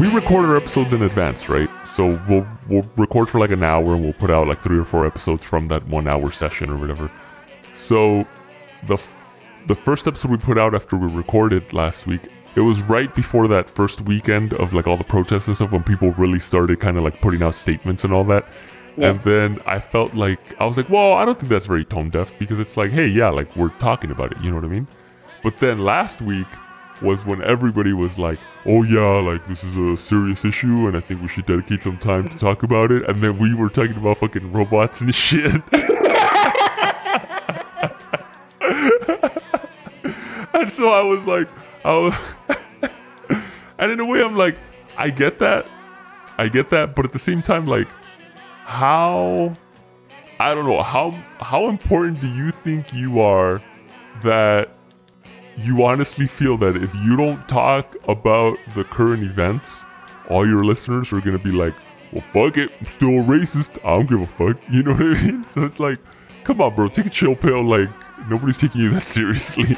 we record our episodes in advance, right? So we'll we'll record for like an hour and we'll put out like three or four episodes from that one hour session or whatever. So the f- the first episode we put out after we recorded last week, it was right before that first weekend of like all the protests and stuff when people really started kind of like putting out statements and all that. Yeah. And then I felt like I was like, well, I don't think that's very tone deaf because it's like, hey, yeah, like we're talking about it, you know what I mean? But then last week was when everybody was like, oh yeah, like this is a serious issue and I think we should dedicate some time to talk about it. And then we were talking about fucking robots and shit. and so I was like, I was, and in a way, I'm like, I get that, I get that, but at the same time, like, how, I don't know, how how important do you think you are that you honestly feel that if you don't talk about the current events, all your listeners are gonna be like, well, fuck it, I'm still a racist. I don't give a fuck. You know what I mean? So it's like, come on, bro, take a chill pill. Like, nobody's taking you that seriously.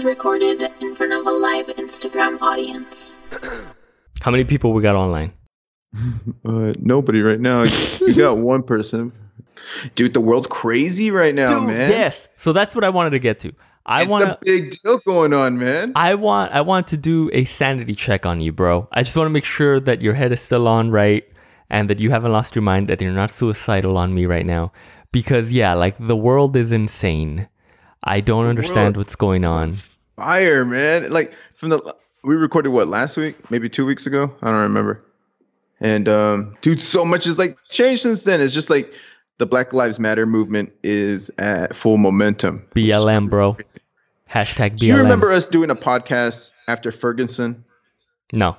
Was recorded in front of a live Instagram audience. How many people we got online? Uh, nobody right now. you got one person. Dude, the world's crazy right now, Dude, man. Yes. So that's what I wanted to get to. I it's want a big deal going on, man. I want I want to do a sanity check on you, bro. I just want to make sure that your head is still on right and that you haven't lost your mind, that you're not suicidal on me right now. Because yeah, like the world is insane. I don't understand what's going on. Fire, man. Like from the we recorded what last week, maybe two weeks ago. I don't remember. And um, dude, so much has like changed since then. It's just like the Black Lives Matter movement is at full momentum. BLM, bro. Hashtag BLM. Do you remember us doing a podcast after Ferguson? No.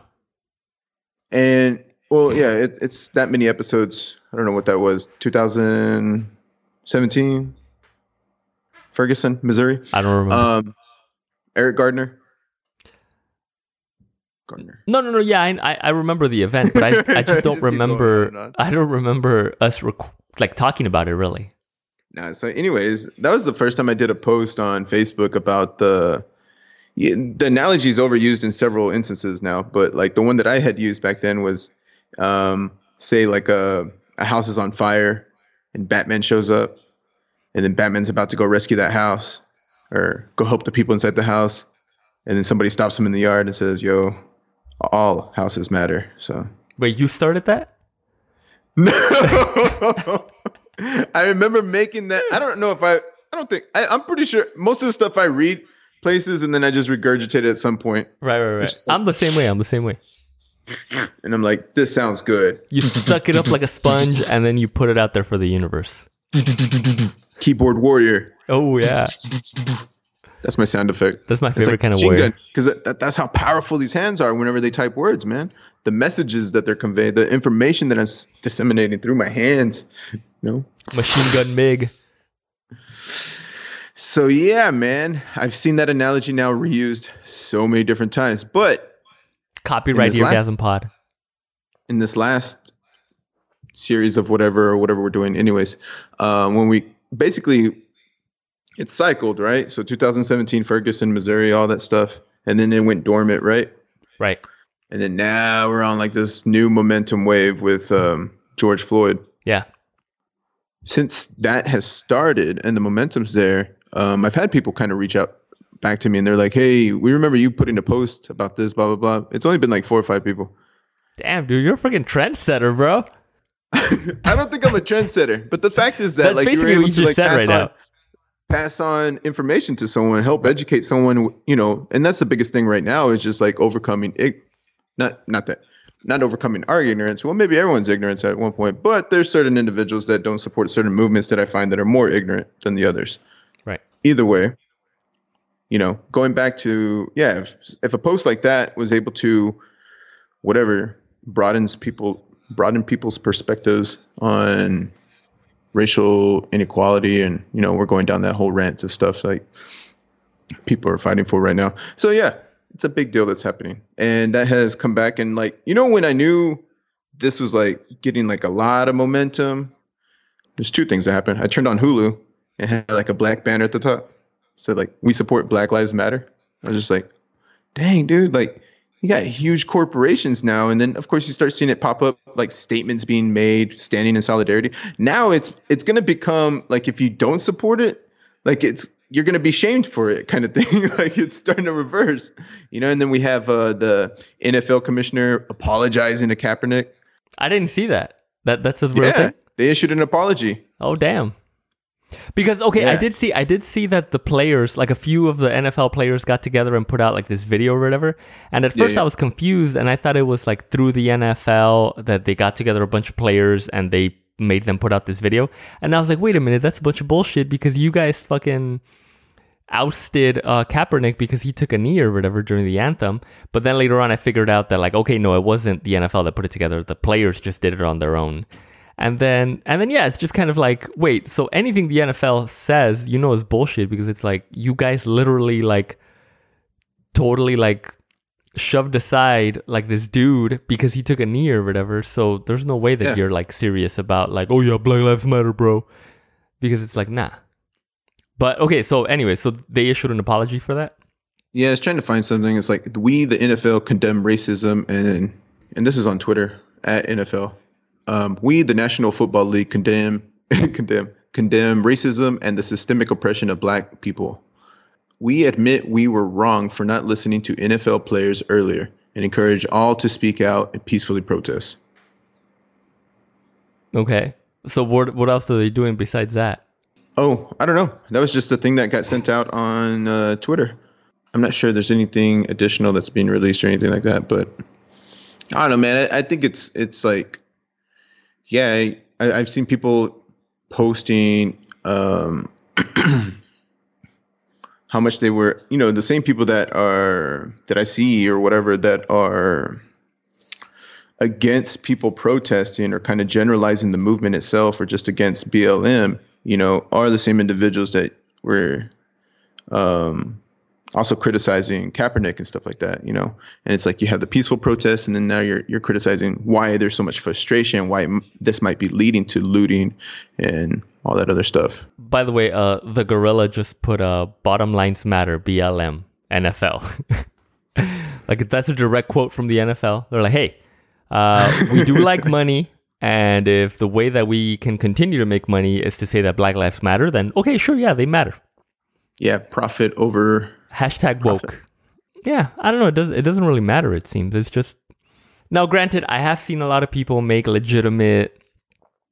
And well, yeah, it, it's that many episodes. I don't know what that was. 2017, Ferguson, Missouri. I don't remember. Um, Eric Gardner. Gardner. no, no, no. Yeah, I, I remember the event, but I, I just don't Just remember. on and on. I don't remember us rec- like talking about it really. Nah, so anyways, that was the first time I did a post on Facebook about the the analogy is overused in several instances now, but like the one that I had used back then was um, say like a a house is on fire and Batman shows up and then Batman's about to go rescue that house or go help the people inside the house and then somebody stops him in the yard and says, "Yo, all houses matter." So Wait, you started that? no. I remember making that. I don't know if I. I don't think. I, I'm pretty sure most of the stuff I read places and then I just regurgitate it at some point, Right, right, right. like- I'm the same way. I'm the same way. and I'm like, this sounds good. You suck it up like a sponge and then you put it out there for the universe. Keyboard warrior. Oh yeah, That's my sound effect. that's my favorite kind of machine warrior. gun, because that, that- that's how powerful these hands are whenever they type words, man. The messages that they're conveying, the information that I'm disseminating through my hands. You know. Machine gun Mig. So yeah, man, I've seen that analogy now reused so many different times, but Copyright In this last- Orgasm Pod. in this last series of whatever or whatever we're doing anyways um, when we basically it's cycled right so 2017 ferguson missouri all that stuff and then it went dormant right Right. and then now we're on like this new momentum wave with um, george floyd Yeah. since that has started and the momentum's there um, i've had people kind of reach out back to me and they're like hey we remember you putting a post about this blah blah blah it's only been like four or five people Damn, dude, you're a freaking trendsetter, bro. I don't think I'm a trendsetter, but the fact is that That's like you're basically able what to you like said pass right on, now. pass on information to someone, help educate someone, you know, and that's the biggest thing right now is just like overcoming it. not not that not overcoming our ignorance. Well, maybe everyone's ignorance at one point, but there's certain individuals that don't support certain movements that I find that are more ignorant than the others. Right. Either way, you know, going back to yeah, if, if a post like that was able to whatever broadens people broaden people's perspectives on racial inequality and you know we're going down that whole rant of stuff like people are fighting for right now. So yeah it's a big deal that's happening. And that has come back. And like you know when i knew this was like getting like a lot of momentum there's two things that happened. I turned on hulu and had like a black banner at the top. Said like we support black lives matter. I was just like dang dude like you got huge corporations now and then of course you start seeing it pop up like statements being made standing in solidarity now it's it's going to become like if you don't support it like it's you're going to be shamed for it kind of thing like it's starting to reverse you know and then we have uh, the NFL commissioner apologizing to Kaepernick I didn't see that. That that's a real yeah thing. they issued an apology Oh damn. Because okay, I did see I did see that the players, like a few of the NFL players got together and put out like this video or whatever. And at Yeah, first yeah. I was confused and I thought it was like through the NFL that they got together a bunch of players and they made them put out this video. And I was like, wait a minute, that's a bunch of bullshit because you guys fucking ousted uh, Kaepernick because he took a knee or whatever during the anthem. But then later on, I figured out that like, okay, no, it wasn't the NFL that put it together. The players just did it on their own. And then, and then, yeah, it's just kind of like, wait, so anything the NFL says, you know, is bullshit because it's like you guys literally like totally like shoved aside like this dude because he took a knee or whatever. So there's no way that Yeah. you're like serious about like, oh yeah, Black Lives Matter, bro, because it's like nah. But okay, so anyway, so they issued an apology for that. Yeah, I was trying to find something. It's like we, the NFL, condemn racism, and and this is on Twitter at NFL. Um, we, the National Football League, condemn condemn condemn racism and the systemic oppression of Black people. We admit we were wrong for not listening to NFL players earlier, and encourage all to speak out and peacefully protest. Okay, so what what else are they doing besides that? Oh, I don't know. That was just the thing that got sent out on uh, Twitter. I'm not sure there's anything additional that's being released or anything like that, but I don't know, man. I, I think it's it's like, yeah, I, I've seen people posting um, how much they were, you know, the same people that are that I see or whatever that are against people protesting or kind of generalizing the movement itself or just against BLM, you know, are the same individuals that were um, also criticizing Kaepernick and stuff like that, you know. And it's like you have the peaceful protests, and then now you're you're criticizing why there's so much frustration, why m- this might be leading to looting and all that other stuff. By the way, uh, the gorilla just put uh, "Bottom lines matter." BLM NFL. like that's a direct quote from the NFL. They're like, "Hey, uh, we do like money, and if the way that we can continue to make money is to say that Black Lives Matter, then okay, sure, yeah, they matter." Yeah, profit over. Hashtag woke. Yeah, I don't know. It does. It doesn't really matter. It seems it's just. Now, granted, I have seen a lot of people make legitimate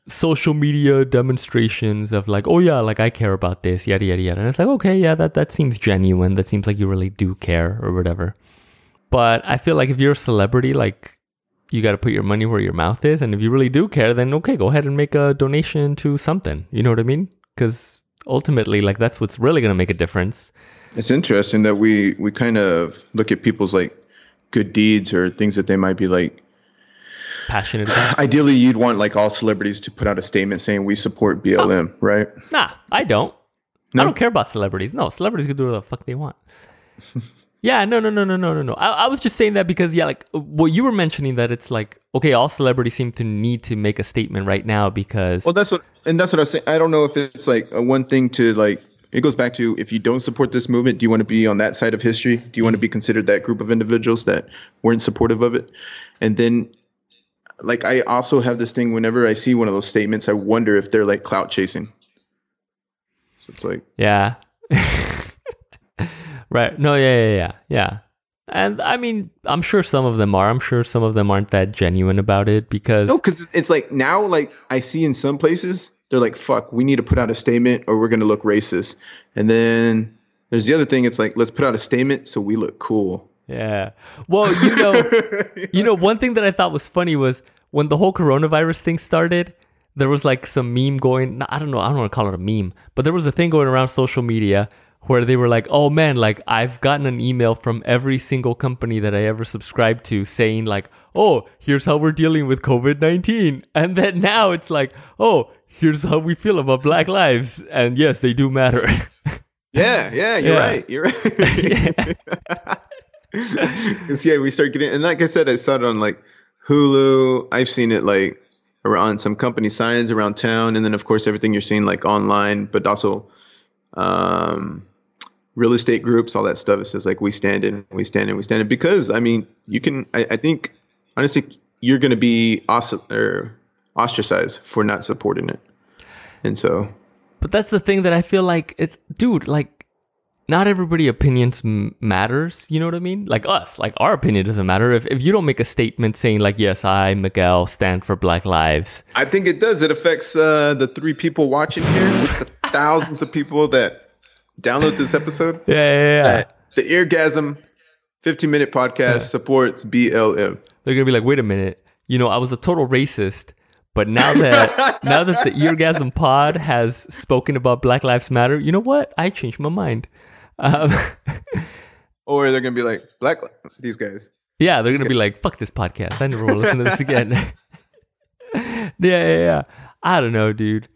social media demonstrations of like, oh yeah, like I care about this, yada yada yada. And it's like, okay, yeah, that that seems genuine. That seems like you really do care or whatever. But I feel like if you're a celebrity, like you got to put your money where your mouth is, and if you really do care, then okay, go ahead and make a donation to something. You know what I mean? Because ultimately, like that's what's really gonna make a difference. It's interesting that we we kind of look at people's like good deeds or things that they might be like Passionate about. ideally you'd want like all celebrities to put out a statement saying we support BLM, right? Nah, I don't. No? I don't care about celebrities. No, celebrities can do whatever the fuck they want. yeah, no, no, no, no, no, no, no. I, I was just saying that because yeah, like what you were mentioning that it's like okay, all celebrities seem to need to make a statement right now because Well, that's what, and that's what I was saying. I don't know if it's like a one thing to like. It goes back to if you don't support this movement, do you want to be on that side of history? Do you want to be mm-hmm. considered that group of individuals that weren't supportive of it? And then, like, I also have this thing whenever I see one of those statements, I wonder if they're like clout chasing. So it's like, yeah, right. No, yeah, yeah, yeah, yeah. And I mean, I'm sure some of them are. I'm sure some of them aren't that genuine about it because no, because it's like now, like I see in some places, they're like, "Fuck, we need to put out a statement, or we're gonna look racist." And then there's the other thing. It's like, let's put out a statement so we look cool. yeah. Well, you know. You know, one thing that I thought was funny was when the whole coronavirus thing started, there was like some meme going, I don't know, I don't want to call it a meme, but there was a thing going around social media where they were like, "Oh man, like I've gotten an email from every single company that I ever subscribed to saying like, "Oh, here's how we're dealing with COVID-19." And then now it's like, "Oh, here's how we feel about Black lives." And yes, they do matter. Yeah, yeah, you're Yeah. right. You're right. yeah, we start getting, and like I said, I saw it on like Hulu. I've seen it like around some company signs around town, and then of course everything you're seeing like online, but also um, real estate groups, all that stuff. It says like we stand in, we stand in, we stand in. Because I mean, you can. I, I think honestly, you're going to be ostracized for not supporting it, and so But that's the thing that I feel like it's, dude, like, not everybody opinions m- matters. You know what I mean? Like us, like our opinion doesn't matter. If if you don't make a statement saying like, yes, I Miguel stand for Black lives. I think it does. It affects uh, the three people watching here, the thousands of people that download this episode. Yeah, yeah, yeah. The Eargasm 15 minute podcast supports BLM. They're gonna be like, wait a minute, you know, I was a total racist, but now that now that the Eargasm Pod has spoken about Black Lives Matter, you know what? I changed my mind. Um, Or they're gonna be like, black these guys. Yeah, they're gonna be like, "Fuck this podcast. I never want to listen to this again." yeah, yeah, yeah. I don't know, dude.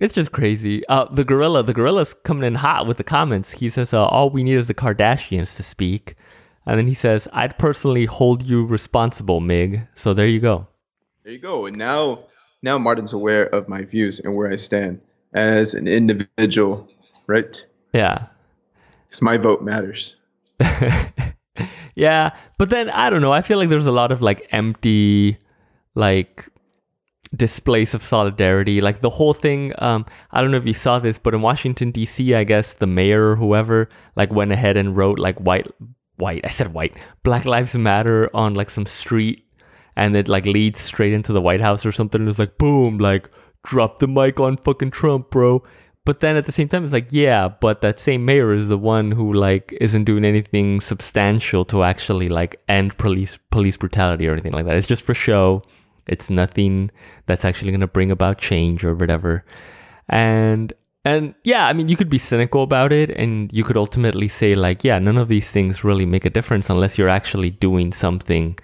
It's just crazy. Uh, the gorilla, the gorilla's coming in hot with the comments. He says, uh, "All we need is the Kardashians to speak," and then he says, "I'd personally hold you responsible, Mig." So there you go. There you go. And now now Martin's aware of my views and where I stand as an individual, right? Yeah, Because my vote matters. yeah. But then I don't know. I feel like there's a lot of like empty, like displays of solidarity. Like the whole thing. Um, I don't know if you saw this, but in Washington D.C., I guess the mayor or whoever like went ahead and wrote like white, white. I said white. Black Lives Matter on like some street, and it like leads straight into the White House or something. And it's like boom, like drop the mic on fucking Trump, bro. But then at the same time, it's like, yeah, but that same mayor is the one who like isn't doing anything substantial to actually like end police police brutality or anything like that. It's just for show. It's nothing that's actually gonna bring about change or whatever. And and yeah, I mean, you could be cynical about it, and you could ultimately say like, yeah, none of these things really make a difference unless you're actually doing something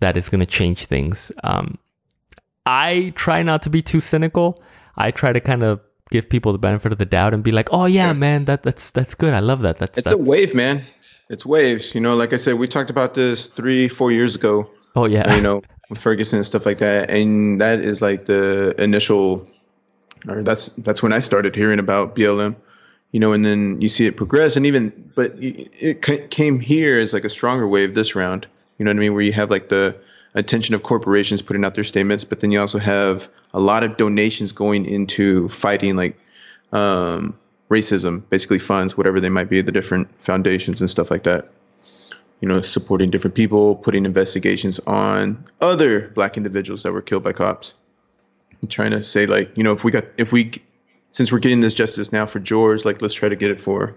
that is gonna change things. Um, I try not to be too cynical. I try to kind of give people the benefit of the doubt and be like, "Oh yeah, man, that that's that's good. I love that. That's, It's that's a wave, man. It's waves. You know, like I said, we talked about this three, four years ago. oh yeah, you know, with Ferguson and stuff like that. And that is like the initial, or that's that's when I started hearing about BLM. You know, and then you see it progress, and even, but it came here as like a stronger wave this round. You know what I mean? Where you have like the attention of corporations putting out their statements, but then you also have a lot of donations going into fighting like um, racism, basically funds, whatever they might be, the different foundations and stuff like that you know, supporting different people, putting investigations on other black individuals that were killed by cops. Trying to say like, you know, if we got if we since we're getting this justice now for George, like let's try to get it for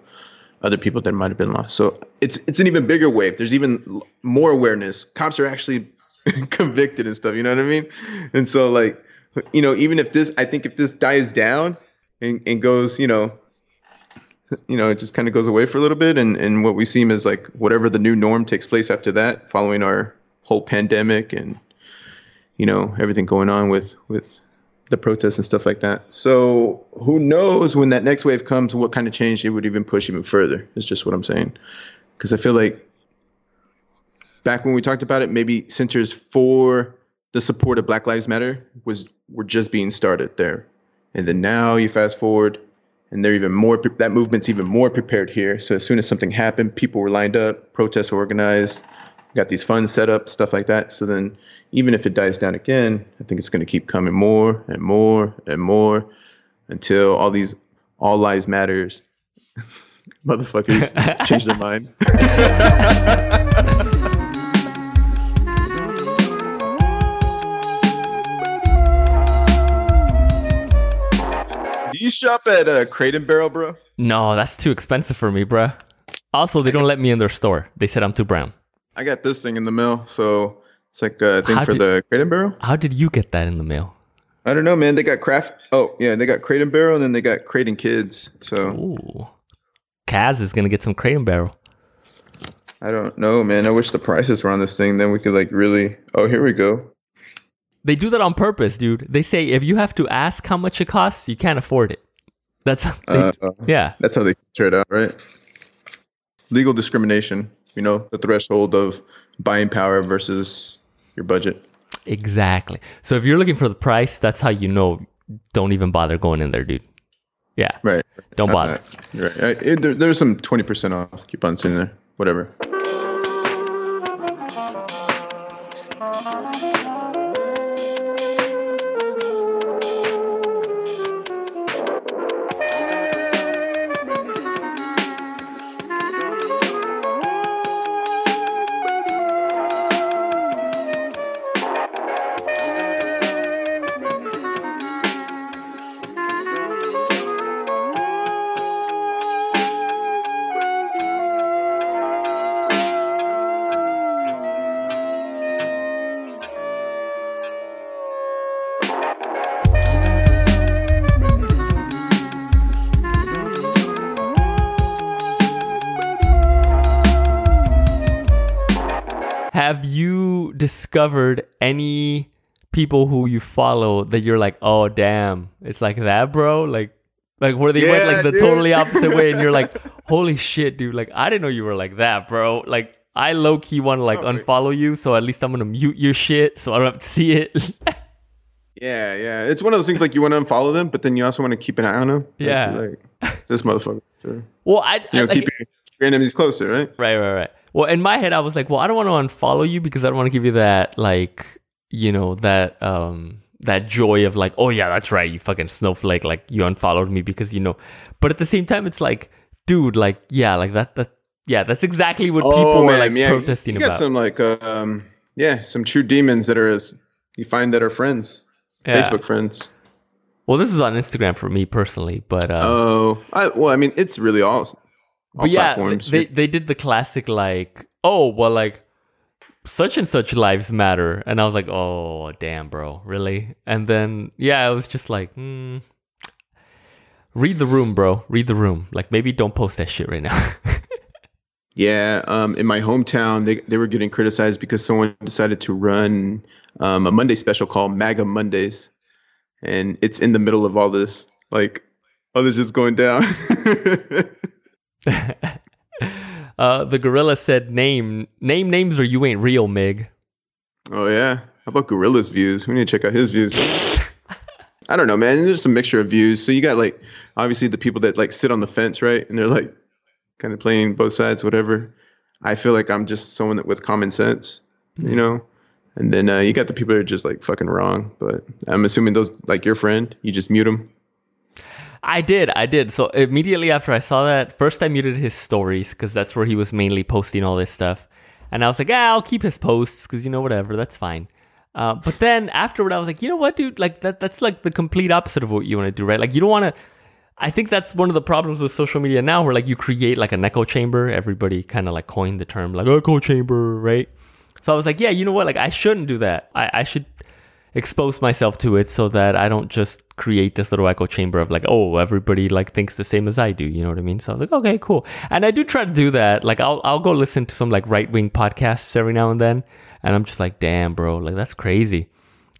other people that might have been lost. So it's it's an even bigger wave. There's even more awareness. Cops are actually convicted and stuff, you know what I mean? And so like, you know, even if this I think if this dies down and, and goes, you know, you know, it just kind of goes away for a little bit. And, and what we seem is like whatever the new norm takes place after that, following our whole pandemic and, you know, everything going on with, with the protests and stuff like that. So who knows when that next wave comes, what kind of change it would even push even further is just what I'm saying. Cause I feel like back when we talked about it, maybe centers for the support of Black Lives Matter was, were just being started there. And then now you fast forward and they're even more that movement's even more prepared here. So as soon as something happened people were lined up protests organized got these funds set up stuff like that. So then even if it dies down again i think it's going to keep coming more and more and more until all these all lives matters motherfuckers change their mind shop at uh, crate and barrel bro no, that's too expensive for me, bro. Also, they don't let me in their store. They said I'm too brown. I got this thing in the mail, so it's like a thing How for did- the Crate and Barrel. How did you get that in the mail? I don't know, man. They got craft. Oh, yeah, they got Crate and Barrel, and then they got Crate and Kids. So Ooh, Kaz is gonna get some crate and barrel. I don't know, man. I wish the prices were on this thing. Then we could like really. Oh, here we go. They do that on purpose, dude. They say if you have to ask how much it costs, you can't afford it. That's they, Uh, yeah. That's how they filter it out, right? Legal discrimination. You know, the threshold of buying power versus your budget. Exactly. So if you're looking for the price, that's how you know. Don't even bother going in there, dude. Yeah. Right. Don't bother. Uh, right. Uh, it- there, there's some 20% off coupons in there. Whatever. Have you discovered any people who you follow that you're like, oh damn, it's like that, bro? Like, like where they went like the dude. totally opposite way, and you're like, holy shit, dude! Like, I didn't know you were like that, bro. Like, I low key want to like Oh, wait. unfollow you, so at least I'm gonna mute your shit, so I don't have to see it. Yeah, yeah. It's one of those things like you want to unfollow them, but then you also want to keep an eye on them. Yeah. Like, this motherfucker. Sure. well, I, You I know, like, keep your, your enemies closer, right? Right, right, right. Well, in my head, I was like, well, I don't want to unfollow you because I don't want to give you that, like, you know, that, um, that joy of like, oh yeah, that's right, you fucking snowflake, like you unfollowed me because you know. But at the same time, it's like, dude, like, yeah, like that, that, yeah, that's exactly what people were like yeah. protesting you got about. some like um yeah, some true demons that are as you find that are friends. Yeah. Facebook friends. Well, this is on Instagram for me personally, but uh, Oh, I, well, I mean, it's really all, all but yeah, platforms. they they did the classic like, oh well, like such and such lives matter, and I was like, oh damn, bro, really? And then yeah, I was just like, hmm. Read the room, bro. Read the room. Like maybe don't post that shit right now. yeah, um, in my hometown, they they were getting criticized because someone decided to run um, a Monday special called MAGA Mondays, and it's in the middle of all this, like all this is going down. uh, the gorilla said, "Name name names or you ain't real, Mig." Oh yeah. How about Gorilla's views? We need to check out his views. I don't know, man. There's a mixture of views. So you got like obviously the people that like sit on the fence, right? And they're like kind of playing both sides, whatever. I feel like I'm just someone that with common sense, you know. And then uh, you got the people that are just like fucking wrong. But I'm assuming those like your friend, you just mute them. I did, I did. So immediately after I saw that, first I muted his stories because that's where he was mainly posting all this stuff. And I was like, ah, I'll keep his posts because you know whatever, that's fine. Uh, but then afterward, I was like, you know what, dude? Like that, that's like the complete opposite of what you want to do, right? Like you don't want to. I think that's one of the problems with social media now, where like you create like an echo chamber. Everybody kind of like coined the term like echo chamber, right? So I was like, yeah, you know what? Like I shouldn't do that. I, I should expose myself to it so that I don't just create this little echo chamber of like, oh, everybody like thinks the same as I do. You know what I mean? So I was like, okay, cool. And I do try to do that. Like I'll I'll go listen to some like right wing podcasts every now and then, and I'm just like, damn, bro, like that's crazy.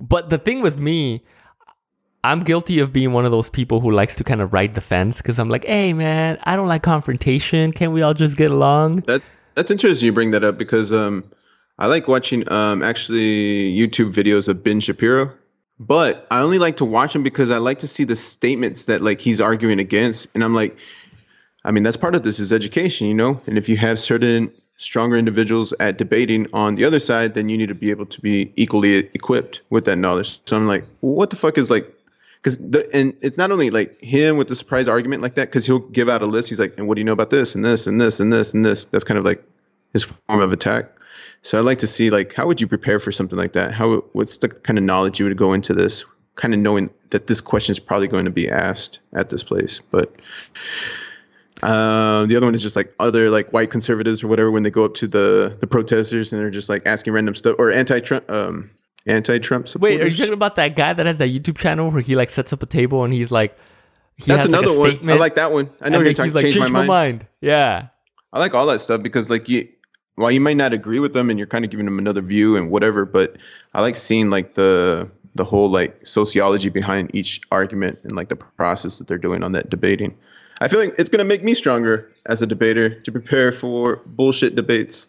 But the thing with me, I'm guilty of being one of those people who likes to kind of ride the fence because I'm like, hey man, I don't like confrontation. Can we all just get along? That's that's interesting you bring that up because um I like watching um actually YouTube videos of Ben Shapiro, but I only like to watch him because I like to see the statements that like he's arguing against, and I'm like, I mean that's part of this is education, you know, and if you have certain stronger individuals at debating on the other side, then you need to be able to be equally equipped with that knowledge. So I'm like, what the fuck is like because the and it's not only like him with the surprise argument like that because he'll give out a list he's like and what do you know about this and this and this and this and this? That's kind of like his form of attack so i'd like to see like how would you prepare for something like that how what's the kind of knowledge you would go into this kind of knowing that this question is probably going to be asked at this place but uh, the other one is just like other like white conservatives or whatever when they go up to the the protesters and they're just like asking random stuff or anti-Trump um anti-Trump supporters. Wait, are you talking about that guy that has that YouTube channel where he like sets up a table and he's like, he That's has, like, another one. I like that one. I know you're talking. he's like, change, change my mind. Yeah. I like all that stuff because like you while you might not agree with them and you're kind of giving them another view and whatever, but I like seeing like the the whole like sociology behind each argument and like the process that they're doing on that debating. I feel like it's gonna make me stronger as a debater to prepare for bullshit debates.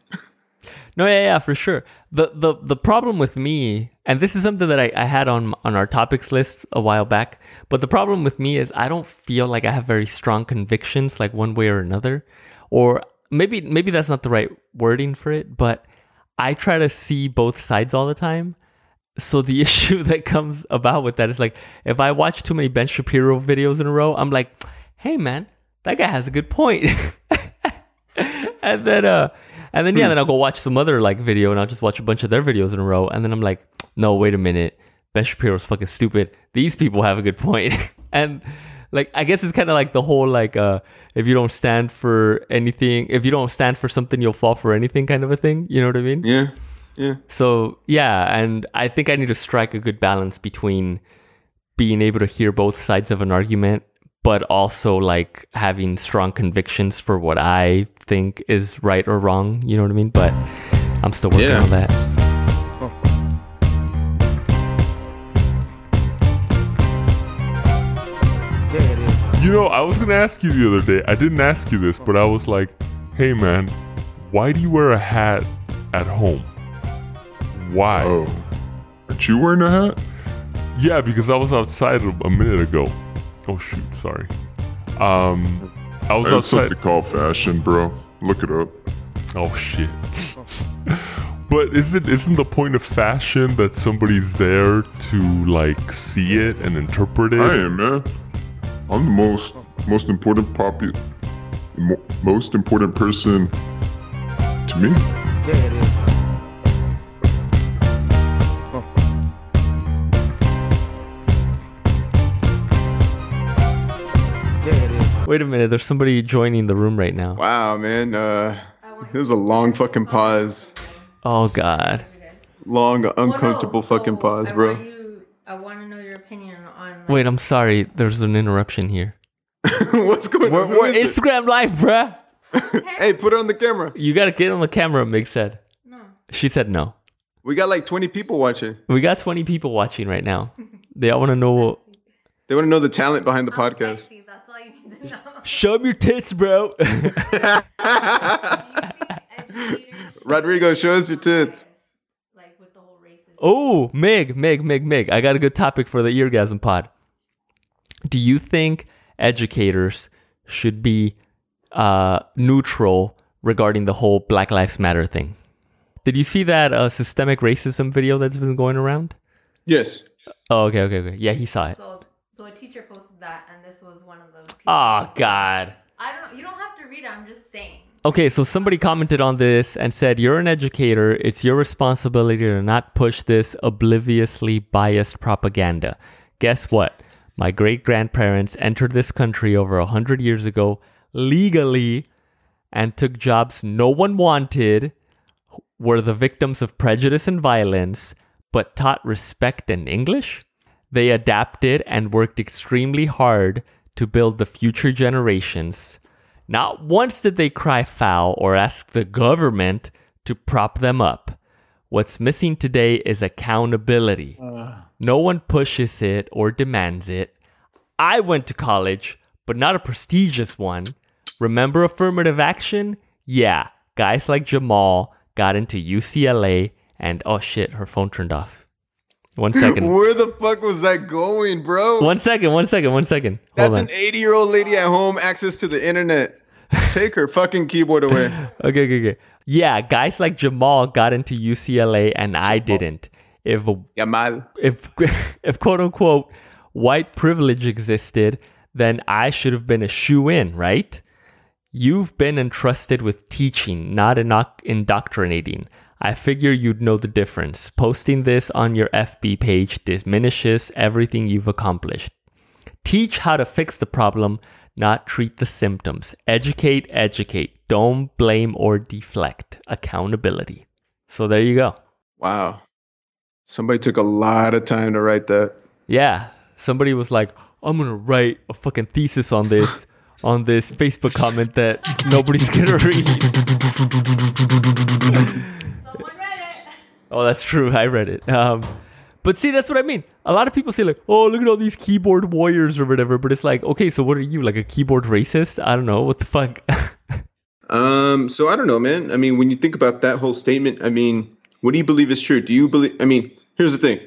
No, yeah, yeah, for sure. The the the problem with me, and this is something that I, I had on on our topics list a while back, but the problem with me is I don't feel like I have very strong convictions, like one way or another, or maybe maybe that's not the right wording for it, but I try to see both sides all the time. So the issue that comes about with that is like if I watch too many Ben Shapiro videos in a row, I'm like, hey man, that guy has a good point. and then uh and then yeah, then I'll go watch some other like video and I'll just watch a bunch of their videos in a row. And then I'm like, no, wait a minute. Ben Shapiro's fucking stupid. These people have a good point. and like I guess it's kind of like the whole like uh if you don't stand for anything, if you don't stand for something, you'll fall for anything kind of a thing. You know what I mean? Yeah. Yeah. So yeah, and I think I need to strike a good balance between being able to hear both sides of an argument, but also like having strong convictions for what I think is right or wrong. You know what I mean? But I'm still working Yeah. on that. You know, I was gonna ask you the other day. I didn't ask you this, but I was like, "Hey, man, why do you wear a hat at home? Why?" Oh, aren't you wearing a hat? Yeah, because I was outside a, a minute ago. Oh shoot, sorry. Um, I was That's outside. something called fashion, bro. Look it up. Oh shit. but isn't isn't the point of fashion that somebody's there to like see it and interpret it? I am, man. I'm the most most important popu- mo- most important person to me. There it is. There it is. Wait a minute, there's somebody joining the room right now. Wow, man. Uh it was a long fucking pause. Oh god. Long, uncomfortable Well, no, fucking so pause, I bro. Want you, I want to know your opinion on. Like, Wait, I'm sorry. There's an interruption here. What's going We're, on? Who we're is it? Instagram live, bruh. Hey, put it on the camera. You gotta get on the camera, Mig said. No. She said no. We got like 20 people watching. We got 20 people watching right now. They all want to know. what. They want to know the talent behind the I'm podcast. sexy, That's all you need to know. Show me your tits, bro. Do you think educators Rodrigo, show us your tits. Like with the whole racism. oh, Mig, Mig, Mig, Mig. I got a good topic for the eargasm pod. Do you think educators should be uh, neutral regarding the whole Black Lives Matter thing? Did you see that uh, systemic racism video that's been going around? Yes. Oh, okay, okay, okay. Yeah, he saw it. So, so a teacher posted that, and this was one of those. people Oh, God. I don't know. You don't have to read it. I'm just saying. Okay, so somebody commented on this and said, You're an educator. It's your responsibility to not push this obliviously biased propaganda. Guess what? My great grandparents entered this country over a hundred years ago legally and took jobs no one wanted, were the victims of prejudice and violence, but taught respect and English. They adapted and worked extremely hard to build the future generations. Not once did they cry foul or ask the government to prop them up. What's missing today is accountability. Uh. No one pushes it or demands it. I went to college, but not a prestigious one. Remember affirmative action? Yeah, guys like Jamal got into UCLA and oh shit, her phone turned off. One second. Where the fuck was that going, bro? one second, one second, one second. That's on. an 80 year old lady at home, access to the internet. Take her fucking keyboard away. Okay, okay, okay. Yeah, guys like Jamal got into UCLA and I didn't. If Jamal. if if quote unquote white privilege existed, then I should have been a shoe in, right? You've been entrusted with teaching, not inoc- indoctrinating. I figure you'd know the difference. Posting this on your FB page diminishes everything you've accomplished. Teach how to fix the problem, not treat the symptoms. Educate, educate. Don't blame or deflect. Accountability. So there you go. Wow. Somebody took a lot of time to write that. Yeah. Somebody was like, I'm gonna write a fucking thesis on this on this Facebook comment that nobody's gonna read. Someone read it. Oh, that's true. I read it. Um, but see, that's what I mean. A lot of people say like, "Oh, look at all these keyboard warriors" or whatever. But it's like, okay, so what are you, like a keyboard racist? I don't know. What the fuck? Um, so I don't know, man. I mean, when you think about that whole statement, I mean, what do you believe is true? Do you believe? I mean, here's the thing.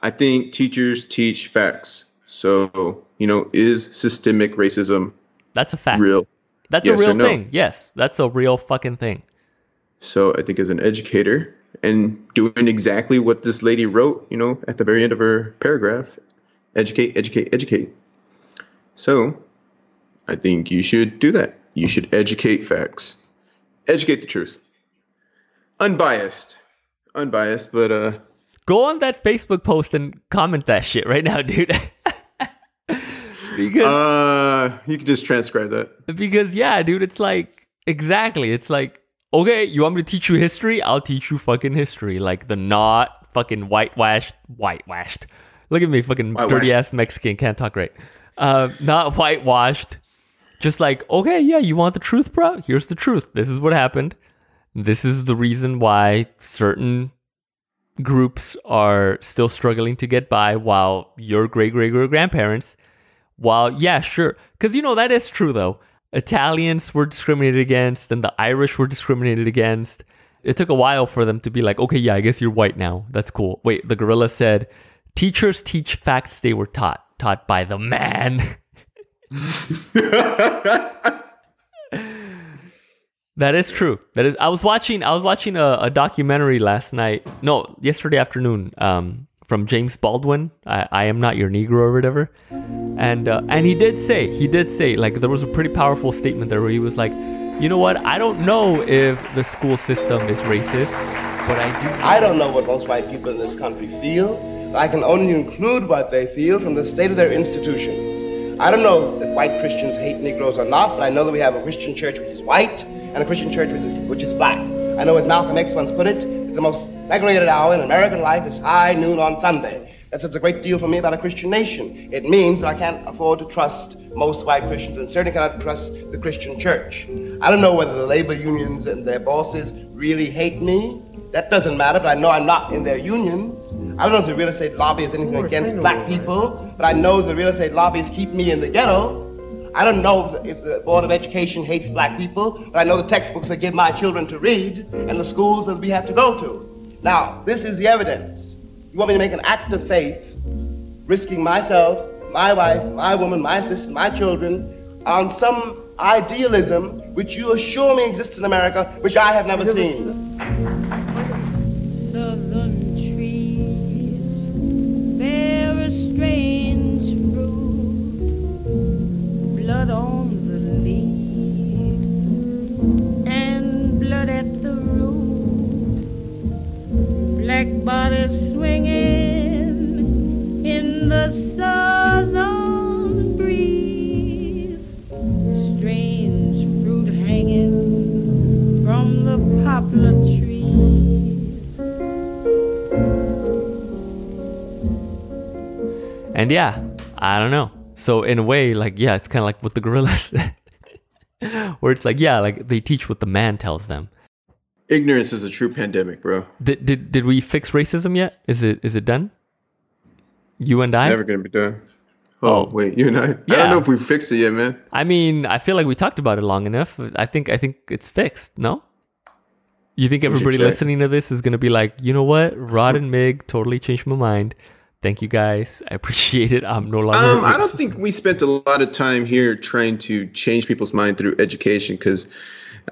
I think teachers teach facts. So you know, is systemic racism that's a fact. real? That's Yes a real no? thing. Yes, that's a real fucking thing. So I think as an educator and doing exactly what this lady wrote, you know, at the very end of her paragraph, educate, educate, educate. So I think you should do that. You should educate facts. Educate the truth. Unbiased. Unbiased, but uh Go on that Facebook post and comment that shit right now, dude. because uh you can just transcribe that. because yeah, dude, it's like exactly. It's like okay, you want me to teach you history? I'll teach you fucking history, like the not fucking whitewashed, whitewashed. Look at me, fucking dirty ass Mexican, can't talk right. Uh, not whitewashed. Just like okay, yeah, you want the truth, bro? Here's the truth. This is what happened. This is the reason why certain groups are still struggling to get by while your great great great grandparents while yeah sure because you know that is true though italians were discriminated against and the irish were discriminated against it took a while for them to be like okay yeah i guess you're white now that's cool wait the gorilla said teachers teach facts they were taught taught by the man That is true. That is. I was watching. I was watching a, a documentary last night. No, yesterday afternoon. Um, from James Baldwin. I, I am not your Negro or whatever. And uh, and he did say he did say like there was a pretty powerful statement there where he was like, you know what? I don't know if the school system is racist, but I do. I don't know what most white people in this country feel. but I can only include what they feel from the state of their institutions. I don't know if white Christians hate Negroes or not, but I know that we have a Christian church which is white and a Christian church which is, which is black. I know, as Malcolm X once put it, the most segregated hour in American life is high noon on Sunday. That says a great deal for me about a Christian nation. It means that I can't afford to trust most white Christians and certainly cannot trust the Christian church. I don't know whether the labor unions and their bosses really hate me. That doesn't matter, but I know I'm not in their unions. I don't know if the real estate lobby is anything against black people, but I know the real estate lobbies keep me in the ghetto. I don't know if the, if the Board of Education hates black people, but I know the textbooks they give my children to read and the schools that we have to go to. Now, this is the evidence. You want me to make an act of faith, risking myself, my wife, my woman, my sister, my children, on some idealism which you assure me exists in America, which I have never seen. Black bodies swinging in the southern breeze, strange fruit hanging from the poplar trees. And yeah, I don't know. So in a way, like yeah, it's kind of like what the gorillas, where it's like yeah, like they teach what the man tells them. Ignorance is a true pandemic, bro. Did did did we fix racism yet? Is it is it done? You and I It's I. never gonna be done. Oh, Oh. wait, you and I. Yeah. I don't know if we fixed it yet, man. I mean, I feel like we talked about it long enough. I think I think it's fixed. No. You think everybody listening to this is gonna be like, you know what, Rod and Mig totally changed my mind. Thank you guys. I appreciate it. I'm no longer. Um, I don't think we spent a lot of time here trying to change people's mind through education because,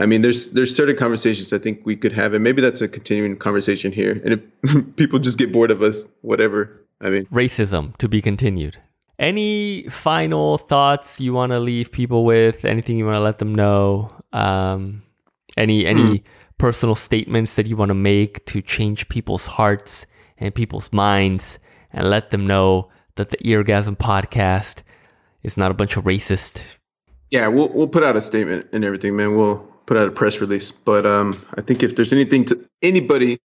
I mean, there's there's certain conversations I think we could have, and maybe that's a continuing conversation here. And if people just get bored of us, whatever. I mean, racism to be continued. Any final thoughts you want to leave people with? Anything you want to let them know? Um, any any personal statements that you want to make to change people's hearts and people's minds, and let them know that the Eargasm podcast is not a bunch of racist. yeah, we'll we'll put out a statement and everything, man. We'll put out a press release. But um, I think if there's anything to anybody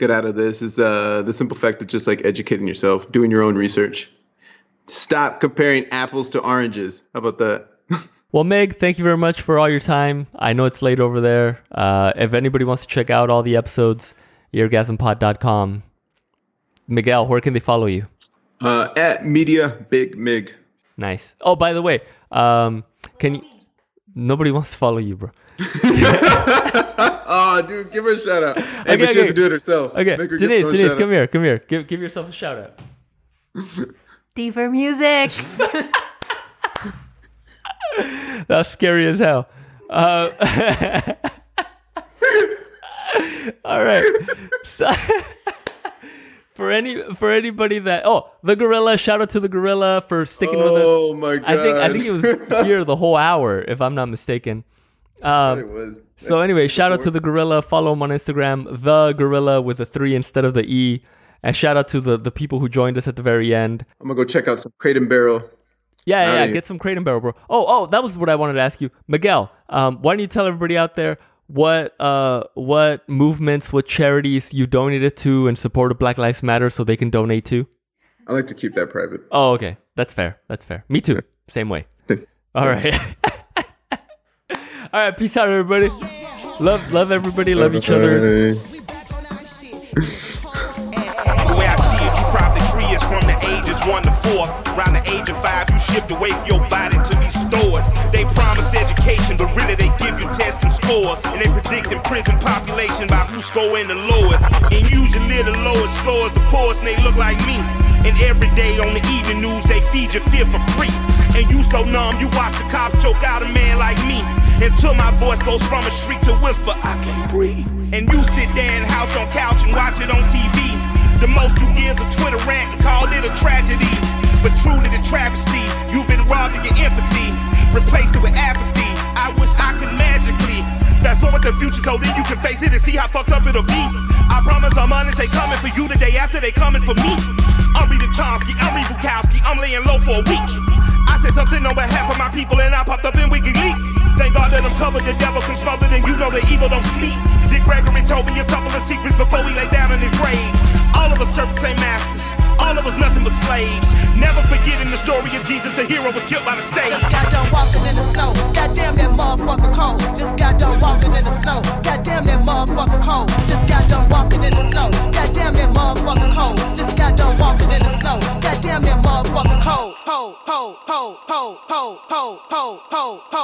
get out of this is uh the simple fact of just like educating yourself, doing your own research. Stop comparing apples to oranges. How about that? Well, Meg, thank you very much for all your time. I know it's late over there. Uh, if anybody wants to check out all the episodes, eargasmpod.com. Miguel, where can they follow you? Uh, at Media Big Mig. Nice. Oh, by the way, um, can you? Nobody wants to follow you, bro. oh, dude, give her a shout out. Hey, Okay, but she okay. has to do it herself. Okay, Make her give Denise, her Denise, come out. here, come here. Give give yourself a shout out. D for music. That's scary as hell. Uh, all right. So, for any for anybody that oh the gorilla shout out to the gorilla for sticking with us. Oh my god. I think I think it was here the whole hour if I'm not mistaken. Um, it was. so anyway, shout out to the gorilla. Follow him on Instagram, the gorilla with the three instead of the e. And shout out to the the people who joined us at the very end. I'm gonna go check out some Crate and Barrel. Yeah, yeah, yeah. Get some crate and barrel, bro. Oh, oh, that was what I wanted to ask you, Miguel. Um, why don't you tell everybody out there what uh what movements, what charities you donated to and support of Black Lives Matter, so they can donate to? I like to keep that private. Oh, okay, that's fair. That's fair. Me too. Same way. All right. All right. Peace out, everybody. Love, love everybody. Love each other. From one to four. Around the age of five, you shipped away for your body to be stored. They promise education, but really they give you tests and scores. And they predict in prison population by scoring the lowest. And usually the lowest scores the poorest, and they look like me. And every day on the evening news, they feed fear for free. And you so numb, you watch the cops choke out a man like me. Until my voice goes from a shriek to whisper, I can't breathe. And you sit there in house on couch and watch it on TV. The most you give is a Twitter rant and call it a tragedy. But truly the travesty, you've been robbed of your empathy, replaced it with apathy. I wish I could magically fast forward the future so then you can face it and see how fucked up it'll be. I promise I'm honest, they coming for you the day after they coming for me. I'm Rita Chomsky, I'm Reed Bukowski, I'm laying low for a week. I said something on behalf of my people and I popped up in WikiLeaks. Thank God that I'm covered. The devil can smother, and you know the evil don't sleep. Dick Gregory told me a couple of secrets before we lay down in his grave. All of us servants ain't masters. All of us nothing but slaves. Never forgetting the story of Jesus, the hero was killed by the state. Just got done walking in the snow. Goddamn that motherfucker cold. Just got done walking in the snow. Goddamn that motherfucker cold. Just got done walking in the snow. Goddamn that motherfucker cold. Just got done walking in the snow. Goddamn that motherfucker cold. Ho, ho, ho, ho, ho, ho, ho, ho.